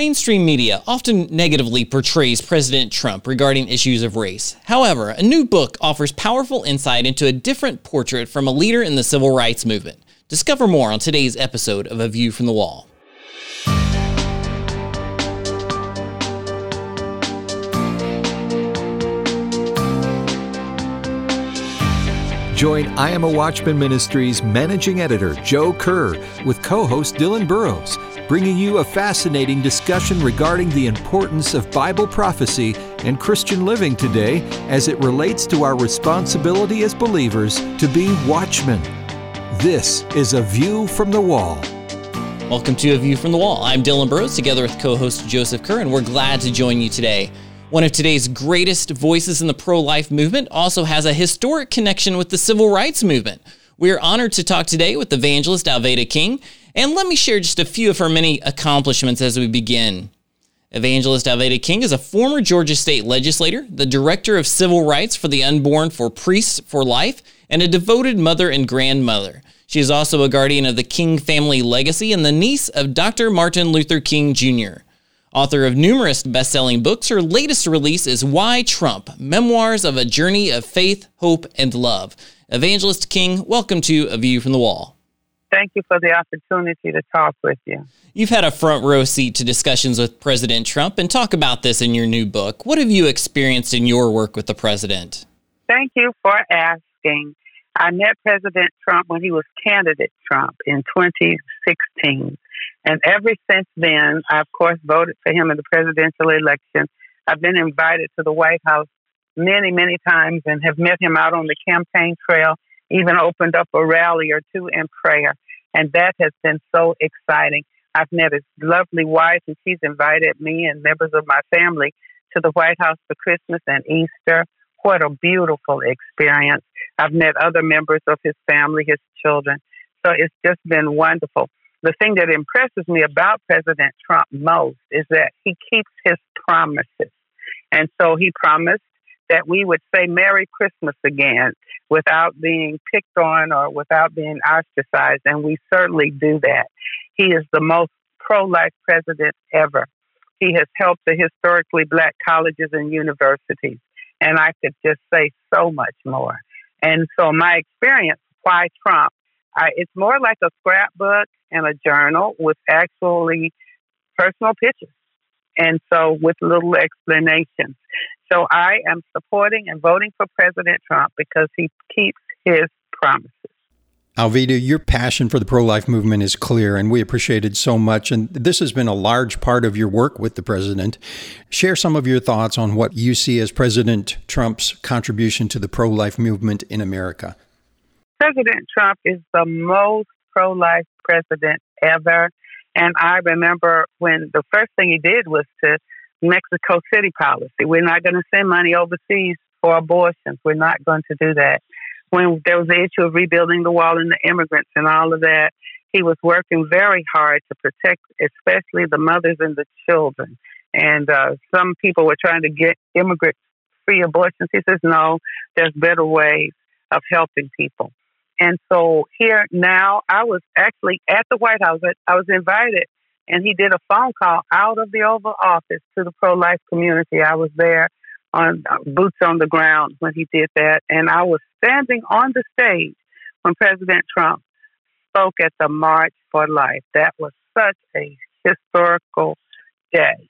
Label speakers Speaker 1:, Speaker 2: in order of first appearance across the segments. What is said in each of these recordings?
Speaker 1: Mainstream media often negatively portrays President Trump regarding issues of race. However, a new book offers powerful insight into a different portrait from a leader in the civil rights movement. Discover more on today's episode of A View from the Wall.
Speaker 2: Join I Am a Watchman Ministries managing editor Joe Kerr with co host Dylan Burrows, bringing you a fascinating discussion regarding the importance of Bible prophecy and Christian living today as it relates to our responsibility as believers to be watchmen. This is A View from the Wall.
Speaker 1: Welcome to A View from the Wall. I'm Dylan Burrows together with co host Joseph Kerr, and we're glad to join you today. One of today's greatest voices in the pro life movement also has a historic connection with the civil rights movement. We are honored to talk today with evangelist Alveda King, and let me share just a few of her many accomplishments as we begin. Evangelist Alveda King is a former Georgia state legislator, the director of civil rights for the unborn for Priests for Life, and a devoted mother and grandmother. She is also a guardian of the King family legacy and the niece of Dr. Martin Luther King Jr. Author of numerous best selling books, her latest release is Why Trump Memoirs of a Journey of Faith, Hope, and Love. Evangelist King, welcome to A View from the Wall.
Speaker 3: Thank you for the opportunity to talk with you.
Speaker 1: You've had a front row seat to discussions with President Trump and talk about this in your new book. What have you experienced in your work with the president?
Speaker 3: Thank you for asking. I met President Trump when he was candidate Trump in 2016. And ever since then, I, of course, voted for him in the presidential election. I've been invited to the White House many, many times and have met him out on the campaign trail, even opened up a rally or two in prayer. And that has been so exciting. I've met his lovely wife, and she's invited me and members of my family to the White House for Christmas and Easter. What a beautiful experience. I've met other members of his family, his children. So it's just been wonderful the thing that impresses me about President Trump most is that he keeps his promises. And so he promised that we would say Merry Christmas again without being picked on or without being ostracized. And we certainly do that. He is the most pro life president ever. He has helped the historically black colleges and universities. And I could just say so much more. And so my experience, why Trump, I, it's more like a scrapbook and a journal with actually personal pictures. And so with little explanations. So I am supporting and voting for President Trump because he keeps his promises.
Speaker 4: Alveda, your passion for the pro life movement is clear, and we appreciate it so much. And this has been a large part of your work with the president. Share some of your thoughts on what you see as President Trump's contribution to the pro life movement in America.
Speaker 3: President Trump is the most pro life president ever. And I remember when the first thing he did was to Mexico City policy. We're not going to send money overseas for abortions. We're not going to do that. When there was the issue of rebuilding the wall and the immigrants and all of that, he was working very hard to protect, especially the mothers and the children. And uh, some people were trying to get immigrants free abortions. He says, no, there's better ways of helping people. And so here now, I was actually at the White House. I was invited, and he did a phone call out of the Oval Office to the pro life community. I was there on uh, boots on the ground when he did that, and I was standing on the stage when President Trump spoke at the March for Life. That was such a historical day.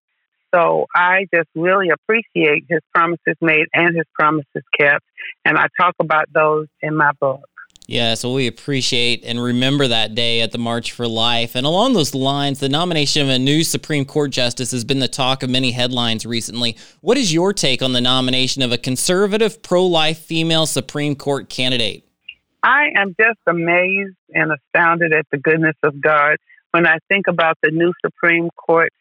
Speaker 3: So I just really appreciate his promises made and his promises kept, and I talk about those in my book.
Speaker 1: Yes, so we appreciate and remember that day at the March for Life. And along those lines, the nomination of a new Supreme Court justice has been the talk of many headlines recently. What is your take on the nomination of a conservative, pro life female Supreme Court candidate?
Speaker 3: I am just amazed and astounded at the goodness of God when I think about the new Supreme Court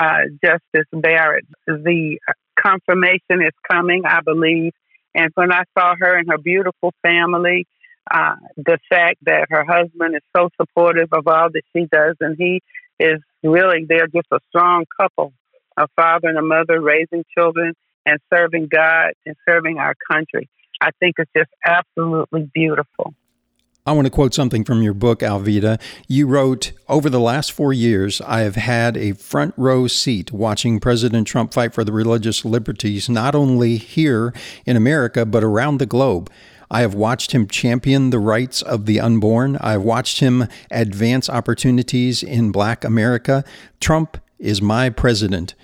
Speaker 3: uh, Justice Barrett. The confirmation is coming, I believe. And when I saw her and her beautiful family, uh, the fact that her husband is so supportive of all that she does, and he is really they're just a strong couple, a father and a mother raising children and serving God and serving our country. I think it's just absolutely beautiful.
Speaker 4: I want to quote something from your book, Alveda. You wrote, Over the last four years, I have had a front row seat watching President Trump fight for the religious liberties, not only here in America, but around the globe. I have watched him champion the rights of the unborn. I have watched him advance opportunities in black America. Trump is my president.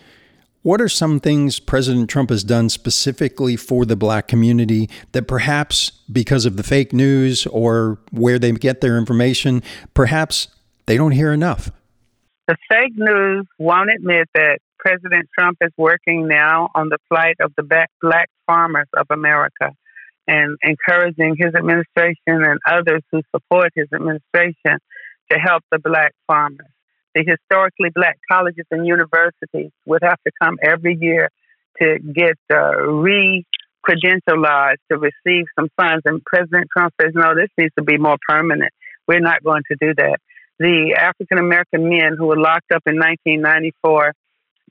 Speaker 4: What are some things President Trump has done specifically for the black community that perhaps because of the fake news or where they get their information, perhaps they don't hear enough?
Speaker 3: The fake news won't admit that President Trump is working now on the plight of the black farmers of America and encouraging his administration and others who support his administration to help the black farmers the historically black colleges and universities would have to come every year to get uh, re credentialized to receive some funds. And President Trump says, no, this needs to be more permanent. We're not going to do that. The African American men who were locked up in 1994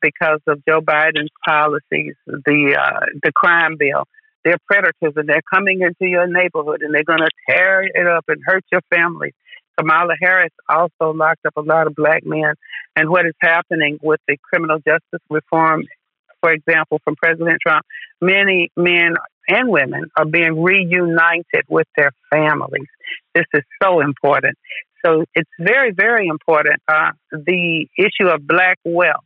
Speaker 3: because of Joe Biden's policies, the uh, the crime bill, they're predators and they're coming into your neighborhood and they're going to tear it up and hurt your family. Kamala Harris also locked up a lot of black men. And what is happening with the criminal justice reform, for example, from President Trump, many men and women are being reunited with their families. This is so important. So it's very, very important. Uh, the issue of black wealth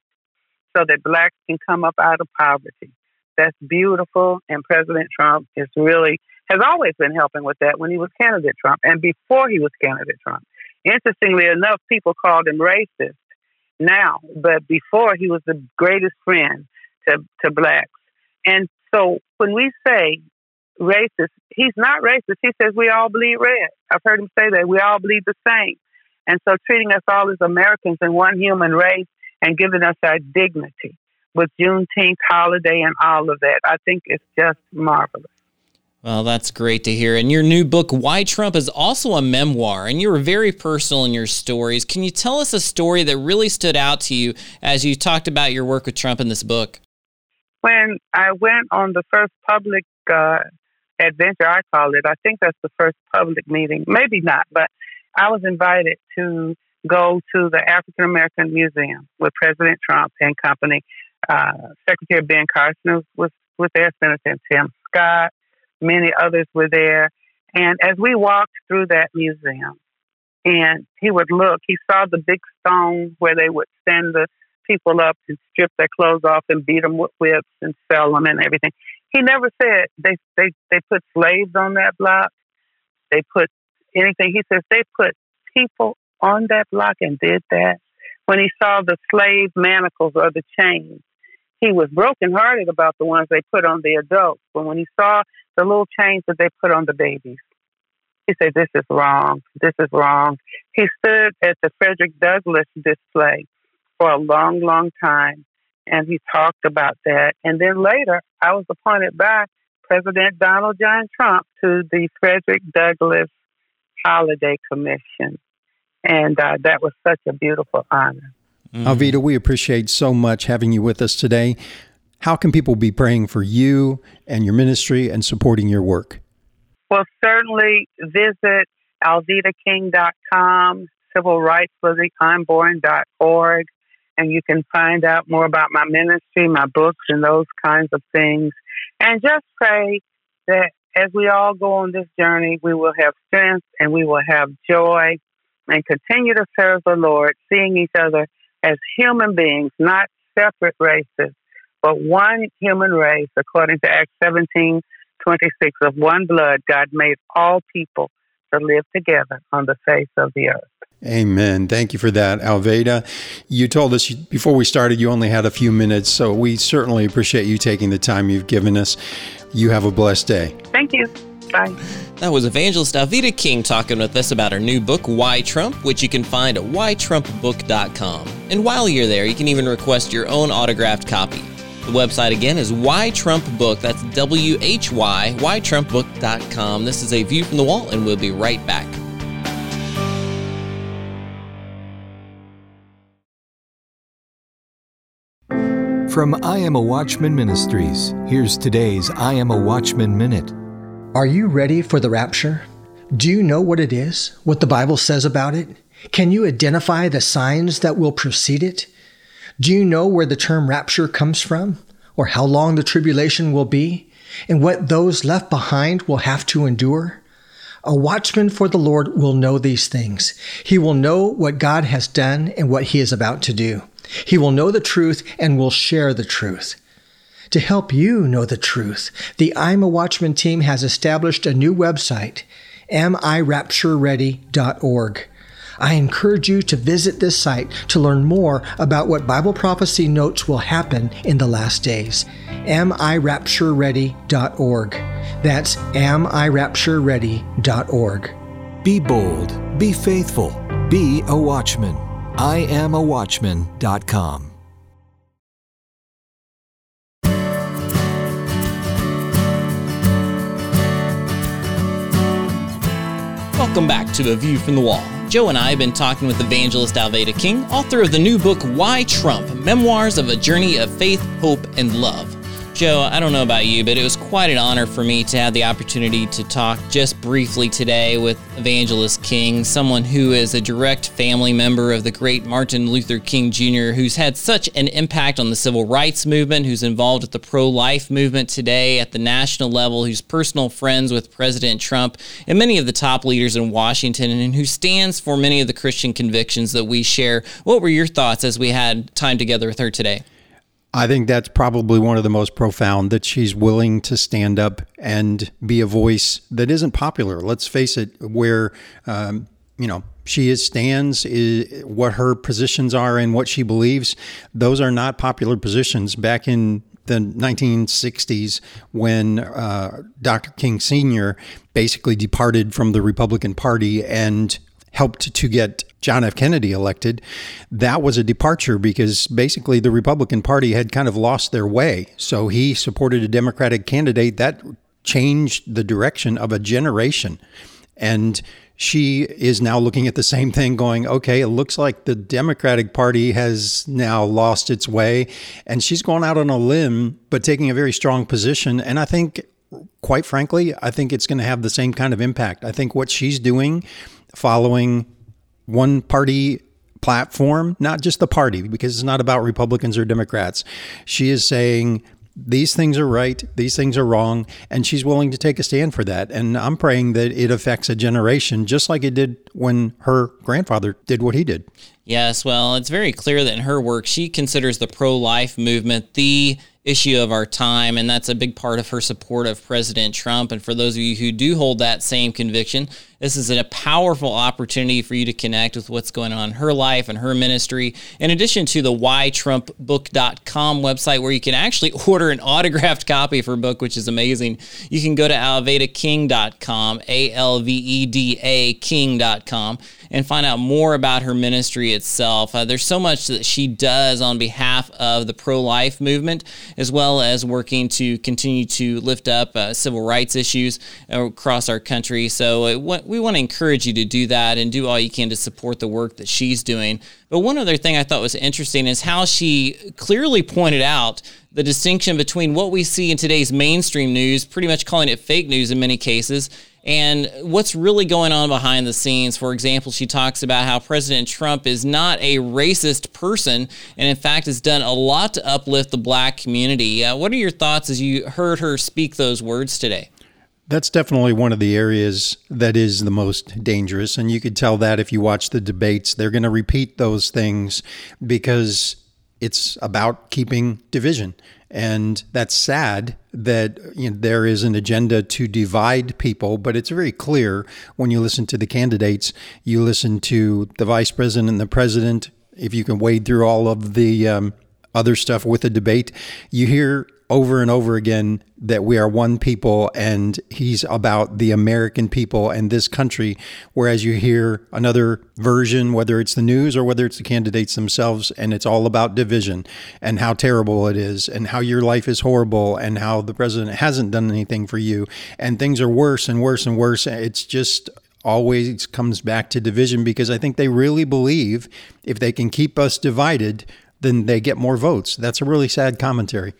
Speaker 3: so that blacks can come up out of poverty. That's beautiful. And President Trump is really has always been helping with that when he was candidate Trump and before he was candidate Trump. Interestingly enough, people called him racist now, but before he was the greatest friend to, to blacks. And so when we say racist, he's not racist. He says we all bleed red. I've heard him say that. We all bleed the same. And so treating us all as Americans in one human race and giving us our dignity with Juneteenth holiday and all of that, I think it's just marvelous.
Speaker 1: Well, that's great to hear. And your new book, Why Trump, is also a memoir, and you were very personal in your stories. Can you tell us a story that really stood out to you as you talked about your work with Trump in this book?
Speaker 3: When I went on the first public uh, adventure, I call it, I think that's the first public meeting, maybe not, but I was invited to go to the African American Museum with President Trump and company. Uh, Secretary Ben Carson was, was there, Senator Tim Scott many others were there. And as we walked through that museum, and he would look, he saw the big stone where they would send the people up and strip their clothes off and beat them with whips and sell them and everything. He never said they they they put slaves on that block. They put anything. He says they put people on that block and did that. When he saw the slave manacles or the chains, he was brokenhearted about the ones they put on the adults. But when he saw the little chains that they put on the babies, he said, This is wrong. This is wrong. He stood at the Frederick Douglass display for a long, long time and he talked about that. And then later, I was appointed by President Donald John Trump to the Frederick Douglass Holiday Commission. And uh, that was such a beautiful honor.
Speaker 4: Mm-hmm. Alveda, we appreciate so much having you with us today. How can people be praying for you and your ministry and supporting your work?
Speaker 3: Well, certainly visit alvedaking.com, civil rights for the unborn.org, and you can find out more about my ministry, my books, and those kinds of things. And just pray that as we all go on this journey, we will have strength and we will have joy and continue to serve the Lord, seeing each other as human beings, not separate races, but one human race, according to Acts 17 26, of one blood, God made all people to live together on the face of the earth.
Speaker 4: Amen. Thank you for that, Alveda. You told us before we started you only had a few minutes, so we certainly appreciate you taking the time you've given us. You have a blessed day.
Speaker 3: Thank you. Bye.
Speaker 1: That was evangelist Alveda King talking with us about her new book, Why Trump, which you can find at whytrumpbook.com. And while you're there, you can even request your own autographed copy. The website again is Why Trump Book. That's W H Y, whytrumpbook.com. This is a view from the wall, and we'll be right back.
Speaker 2: From I Am a Watchman Ministries, here's today's I Am a Watchman Minute.
Speaker 5: Are you ready for the rapture? Do you know what it is? What the Bible says about it? Can you identify the signs that will precede it? Do you know where the term rapture comes from? Or how long the tribulation will be? And what those left behind will have to endure? A watchman for the Lord will know these things. He will know what God has done and what he is about to do. He will know the truth and will share the truth. To help you know the truth, the I'm a Watchman team has established a new website, amiraptureready.org. I encourage you to visit this site to learn more about what Bible prophecy notes will happen in the last days. amiraptureready.org. That's amiraptureready.org.
Speaker 2: Be bold, be faithful, be a watchman. I am a watchman.com.
Speaker 1: Welcome back to A View from the Wall. Joe and I have been talking with evangelist Alveda King, author of the new book Why Trump Memoirs of a Journey of Faith, Hope, and Love. Joe, I don't know about you, but it was quite an honor for me to have the opportunity to talk just briefly today with Evangelist King, someone who is a direct family member of the great Martin Luther King Jr., who's had such an impact on the civil rights movement, who's involved with the pro life movement today at the national level, who's personal friends with President Trump and many of the top leaders in Washington, and who stands for many of the Christian convictions that we share. What were your thoughts as we had time together with her today?
Speaker 4: I think that's probably one of the most profound that she's willing to stand up and be a voice that isn't popular. Let's face it, where, um, you know, she is stands, is, what her positions are and what she believes, those are not popular positions. Back in the 1960s, when uh, Dr. King Sr. basically departed from the Republican Party and helped to get John F. Kennedy elected, that was a departure because basically the Republican Party had kind of lost their way. So he supported a Democratic candidate that changed the direction of a generation. And she is now looking at the same thing, going, okay, it looks like the Democratic Party has now lost its way. And she's going out on a limb, but taking a very strong position. And I think, quite frankly, I think it's going to have the same kind of impact. I think what she's doing, following one party platform, not just the party, because it's not about Republicans or Democrats. She is saying these things are right, these things are wrong, and she's willing to take a stand for that. And I'm praying that it affects a generation just like it did when her grandfather did what he did.
Speaker 1: Yes, well, it's very clear that in her work, she considers the pro life movement the issue of our time, and that's a big part of her support of President Trump. And for those of you who do hold that same conviction, this is a powerful opportunity for you to connect with what's going on in her life and her ministry. In addition to the whytrumpbook.com website, where you can actually order an autographed copy of her book, which is amazing, you can go to alvedaking.com, A L V E D A King.com, and find out more about her ministry itself. Uh, there's so much that she does on behalf of the pro life movement, as well as working to continue to lift up uh, civil rights issues across our country. So, it, we want to encourage you to do that and do all you can to support the work that she's doing. But one other thing I thought was interesting is how she clearly pointed out the distinction between what we see in today's mainstream news, pretty much calling it fake news in many cases, and what's really going on behind the scenes. For example, she talks about how President Trump is not a racist person and, in fact, has done a lot to uplift the black community. Uh, what are your thoughts as you heard her speak those words today?
Speaker 4: That's definitely one of the areas that is the most dangerous. And you could tell that if you watch the debates, they're going to repeat those things because it's about keeping division. And that's sad that you know, there is an agenda to divide people, but it's very clear when you listen to the candidates, you listen to the vice president and the president. If you can wade through all of the um, other stuff with the debate, you hear over and over again that we are one people and he's about the American people and this country. Whereas you hear another version, whether it's the news or whether it's the candidates themselves, and it's all about division and how terrible it is and how your life is horrible and how the president hasn't done anything for you and things are worse and worse and worse. It's just always comes back to division because I think they really believe if they can keep us divided, then they get more votes. That's a really sad commentary.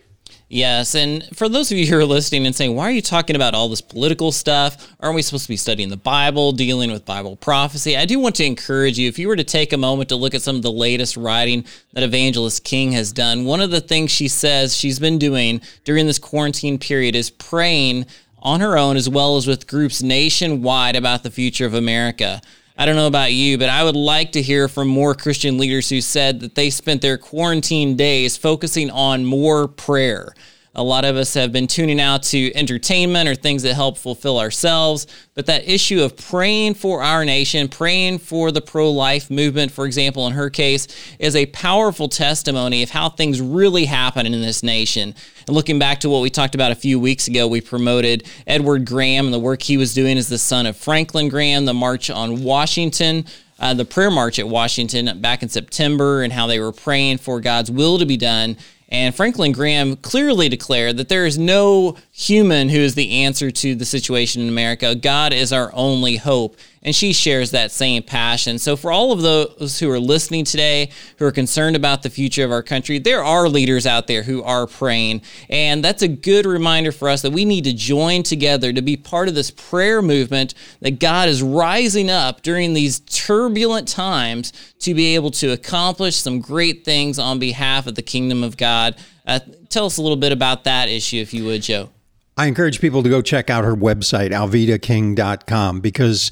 Speaker 1: Yes, and for those of you who are listening and saying, why are you talking about all this political stuff? Aren't we supposed to be studying the Bible, dealing with Bible prophecy? I do want to encourage you, if you were to take a moment to look at some of the latest writing that Evangelist King has done, one of the things she says she's been doing during this quarantine period is praying on her own as well as with groups nationwide about the future of America. I don't know about you, but I would like to hear from more Christian leaders who said that they spent their quarantine days focusing on more prayer. A lot of us have been tuning out to entertainment or things that help fulfill ourselves. But that issue of praying for our nation, praying for the pro life movement, for example, in her case, is a powerful testimony of how things really happen in this nation. And looking back to what we talked about a few weeks ago, we promoted Edward Graham and the work he was doing as the son of Franklin Graham, the March on Washington. Uh, the prayer march at Washington back in September, and how they were praying for God's will to be done and Franklin Graham clearly declared that there is no human who is the answer to the situation in America. God is our only hope. And she shares that same passion. So, for all of those who are listening today, who are concerned about the future of our country, there are leaders out there who are praying. And that's a good reminder for us that we need to join together to be part of this prayer movement that God is rising up during these turbulent times to be able to accomplish some great things on behalf of the kingdom of God. Uh, tell us a little bit about that issue, if you would, Joe.
Speaker 4: I encourage people to go check out her website, alvedaking.com, because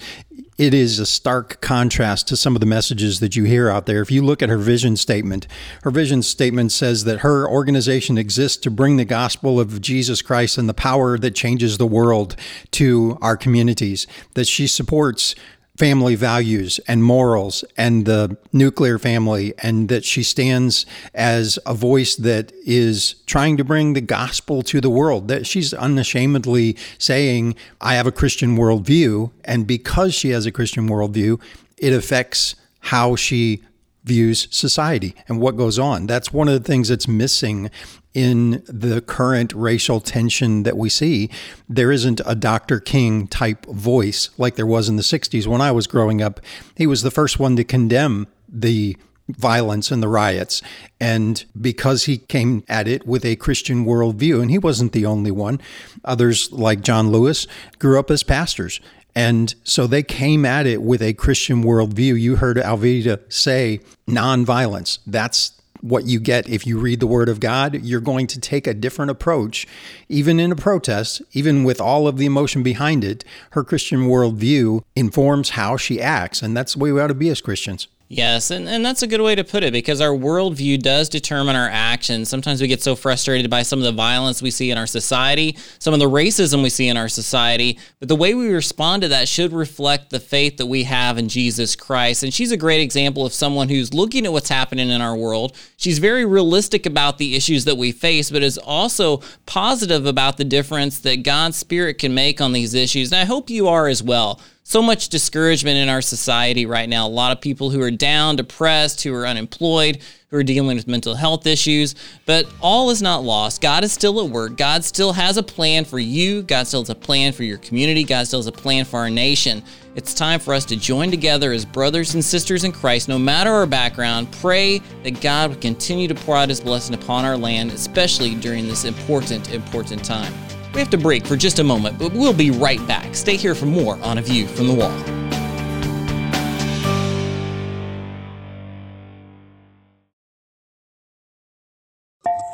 Speaker 4: it is a stark contrast to some of the messages that you hear out there. If you look at her vision statement, her vision statement says that her organization exists to bring the gospel of Jesus Christ and the power that changes the world to our communities, that she supports family values and morals and the nuclear family, and that she stands as a voice that is trying to bring the gospel to the world. That she's unashamedly saying, I have a Christian worldview, and because she has a Christian worldview, it affects how she views society and what goes on. That's one of the things that's missing in the current racial tension that we see. There isn't a Dr. King type voice like there was in the 60s. When I was growing up, he was the first one to condemn the violence and the riots. And because he came at it with a Christian worldview, and he wasn't the only one, others like John Lewis grew up as pastors. And so they came at it with a Christian worldview. You heard Alveda say nonviolence. That's what you get if you read the Word of God. You're going to take a different approach, even in a protest, even with all of the emotion behind it. Her Christian worldview informs how she acts, and that's the way we ought to be as Christians.
Speaker 1: Yes, and, and that's a good way to put it because our worldview does determine our actions. Sometimes we get so frustrated by some of the violence we see in our society, some of the racism we see in our society, but the way we respond to that should reflect the faith that we have in Jesus Christ. And she's a great example of someone who's looking at what's happening in our world. She's very realistic about the issues that we face, but is also positive about the difference that God's Spirit can make on these issues. And I hope you are as well so much discouragement in our society right now. A lot of people who are down, depressed, who are unemployed, who are dealing with mental health issues. But all is not lost. God is still at work. God still has a plan for you. God still has a plan for your community. God still has a plan for our nation. It's time for us to join together as brothers and sisters in Christ, no matter our background. Pray that God would continue to pour out his blessing upon our land, especially during this important, important time. We have to break for just a moment, but we'll be right back. Stay here for more on A View from the Wall.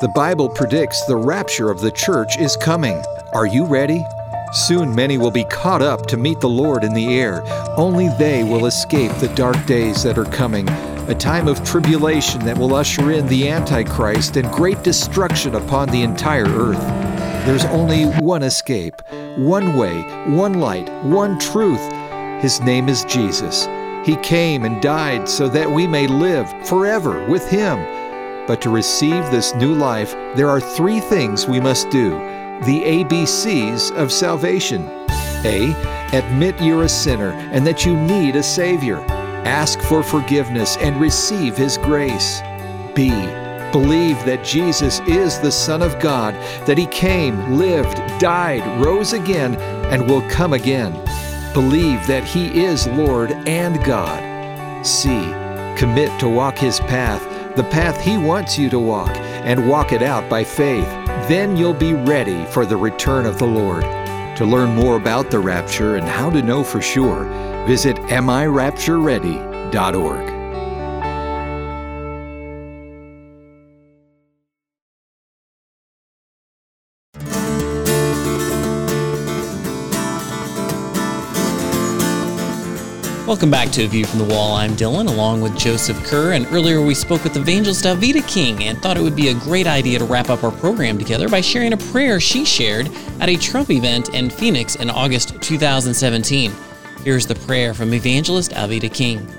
Speaker 2: The Bible predicts the rapture of the church is coming. Are you ready? Soon many will be caught up to meet the Lord in the air. Only they will escape the dark days that are coming, a time of tribulation that will usher in the Antichrist and great destruction upon the entire earth. There's only one escape, one way, one light, one truth. His name is Jesus. He came and died so that we may live forever with Him. But to receive this new life, there are three things we must do the ABCs of salvation. A. Admit you're a sinner and that you need a Savior. Ask for forgiveness and receive His grace. B Believe that Jesus is the Son of God, that He came, lived, died, rose again, and will come again. Believe that He is Lord and God. C. Commit to walk His path, the path He wants you to walk, and walk it out by faith. Then you'll be ready for the return of the Lord. To learn more about the rapture and how to know for sure, visit amiraptureready.org.
Speaker 1: Welcome back to A View from the Wall. I'm Dylan, along with Joseph Kerr, and earlier we spoke with evangelist Alveda King and thought it would be a great idea to wrap up our program together by sharing a prayer she shared at a Trump event in Phoenix in August 2017. Here's the prayer from evangelist Alveda King.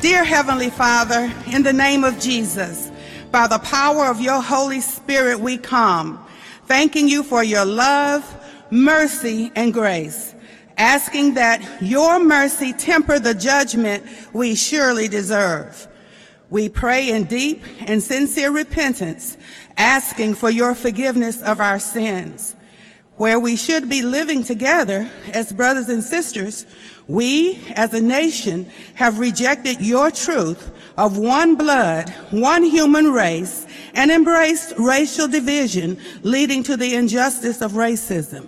Speaker 6: Dear Heavenly Father, in the name of Jesus, by the power of your Holy Spirit, we come, thanking you for your love, mercy, and grace asking that your mercy temper the judgment we surely deserve. We pray in deep and sincere repentance, asking for your forgiveness of our sins. Where we should be living together as brothers and sisters, we as a nation have rejected your truth of one blood, one human race, and embraced racial division, leading to the injustice of racism.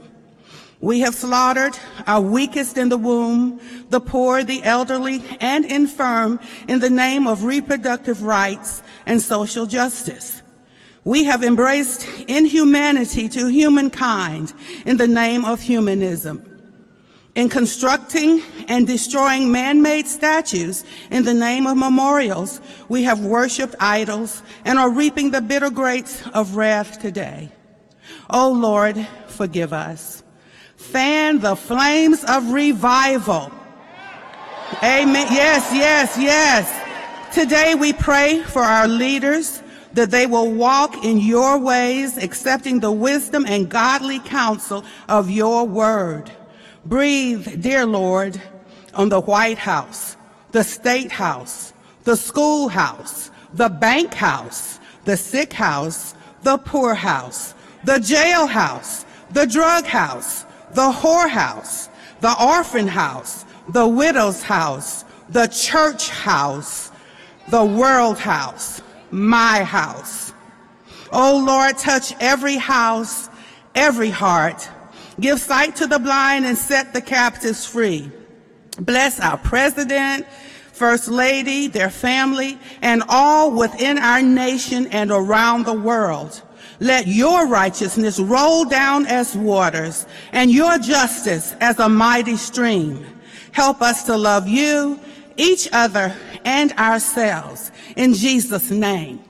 Speaker 6: We have slaughtered our weakest in the womb, the poor, the elderly, and infirm in the name of reproductive rights and social justice. We have embraced inhumanity to humankind in the name of humanism. In constructing and destroying man-made statues in the name of memorials, we have worshiped idols and are reaping the bitter grapes of wrath today. Oh Lord, forgive us fan the flames of revival. Amen. Yes, yes, yes. Today we pray for our leaders that they will walk in your ways, accepting the wisdom and godly counsel of your word. Breathe, dear Lord, on the White House, the State House, the schoolhouse, the bank house, the sick house, the poor house, the jail house, the drug house, the whorehouse, the orphan house, the widow's house, the church house, the world house, my house. Oh Lord, touch every house, every heart. Give sight to the blind and set the captives free. Bless our president, first lady, their family, and all within our nation and around the world. Let your righteousness roll down as waters and your justice as a mighty stream. Help us to love you, each other, and ourselves. In Jesus' name.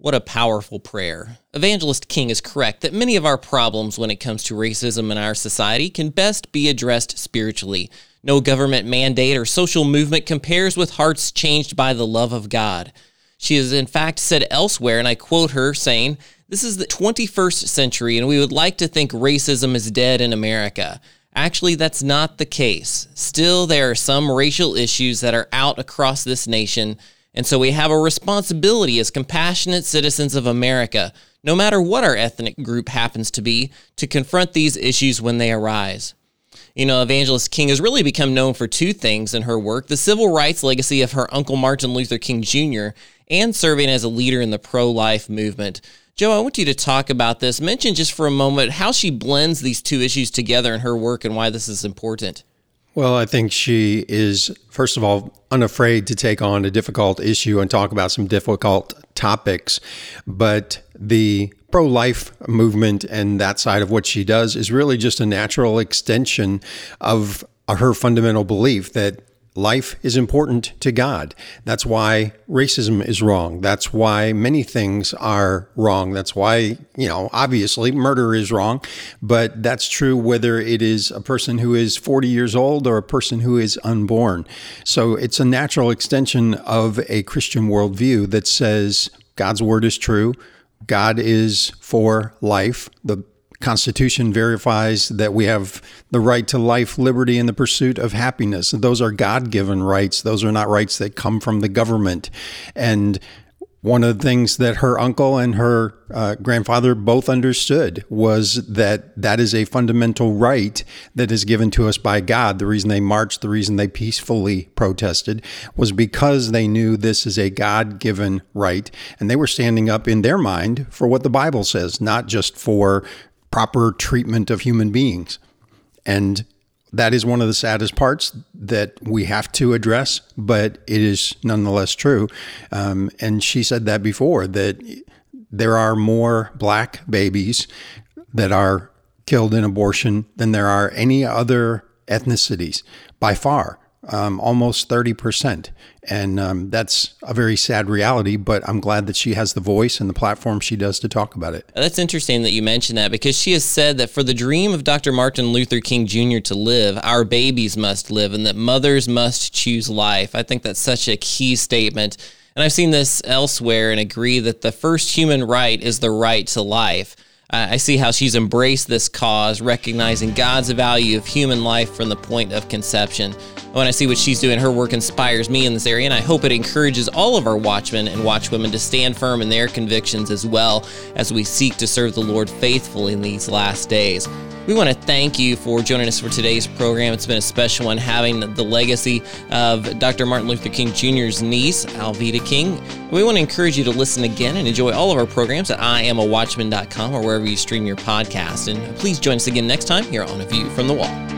Speaker 1: What a powerful prayer. Evangelist King is correct that many of our problems when it comes to racism in our society can best be addressed spiritually. No government mandate or social movement compares with hearts changed by the love of God. She has, in fact, said elsewhere, and I quote her saying, this is the 21st century, and we would like to think racism is dead in America. Actually, that's not the case. Still, there are some racial issues that are out across this nation, and so we have a responsibility as compassionate citizens of America, no matter what our ethnic group happens to be, to confront these issues when they arise. You know, Evangelist King has really become known for two things in her work the civil rights legacy of her Uncle Martin Luther King Jr., and serving as a leader in the pro life movement. Joe, I want you to talk about this. Mention just for a moment how she blends these two issues together in her work and why this is important.
Speaker 4: Well, I think she is, first of all, unafraid to take on a difficult issue and talk about some difficult topics. But the pro life movement and that side of what she does is really just a natural extension of her fundamental belief that life is important to God. That's why racism is wrong. That's why many things are wrong. That's why, you know, obviously murder is wrong, but that's true whether it is a person who is 40 years old or a person who is unborn. So it's a natural extension of a Christian worldview that says God's word is true. God is for life. The Constitution verifies that we have the right to life, liberty, and the pursuit of happiness. Those are God given rights. Those are not rights that come from the government. And one of the things that her uncle and her uh, grandfather both understood was that that is a fundamental right that is given to us by God. The reason they marched, the reason they peacefully protested was because they knew this is a God given right. And they were standing up in their mind for what the Bible says, not just for proper treatment of human beings. And that is one of the saddest parts that we have to address, but it is nonetheless true. Um, and she said that before that there are more black babies that are killed in abortion than there are any other ethnicities by far um, almost 30%. And um, that's a very sad reality, but I'm glad that she has the voice and the platform she does to talk about it.
Speaker 1: That's interesting that you mentioned that because she has said that for the dream of Dr. Martin Luther King Jr. to live, our babies must live and that mothers must choose life. I think that's such a key statement. And I've seen this elsewhere and agree that the first human right is the right to life. I see how she's embraced this cause, recognizing God's value of human life from the point of conception. When I see what she's doing, her work inspires me in this area, and I hope it encourages all of our watchmen and watchwomen to stand firm in their convictions as well as we seek to serve the Lord faithfully in these last days. We want to thank you for joining us for today's program. It's been a special one having the legacy of Dr. Martin Luther King Jr.'s niece, Alveda King. We want to encourage you to listen again and enjoy all of our programs at IamAWatchman.com or wherever you stream your podcast. And please join us again next time here on A View from the Wall.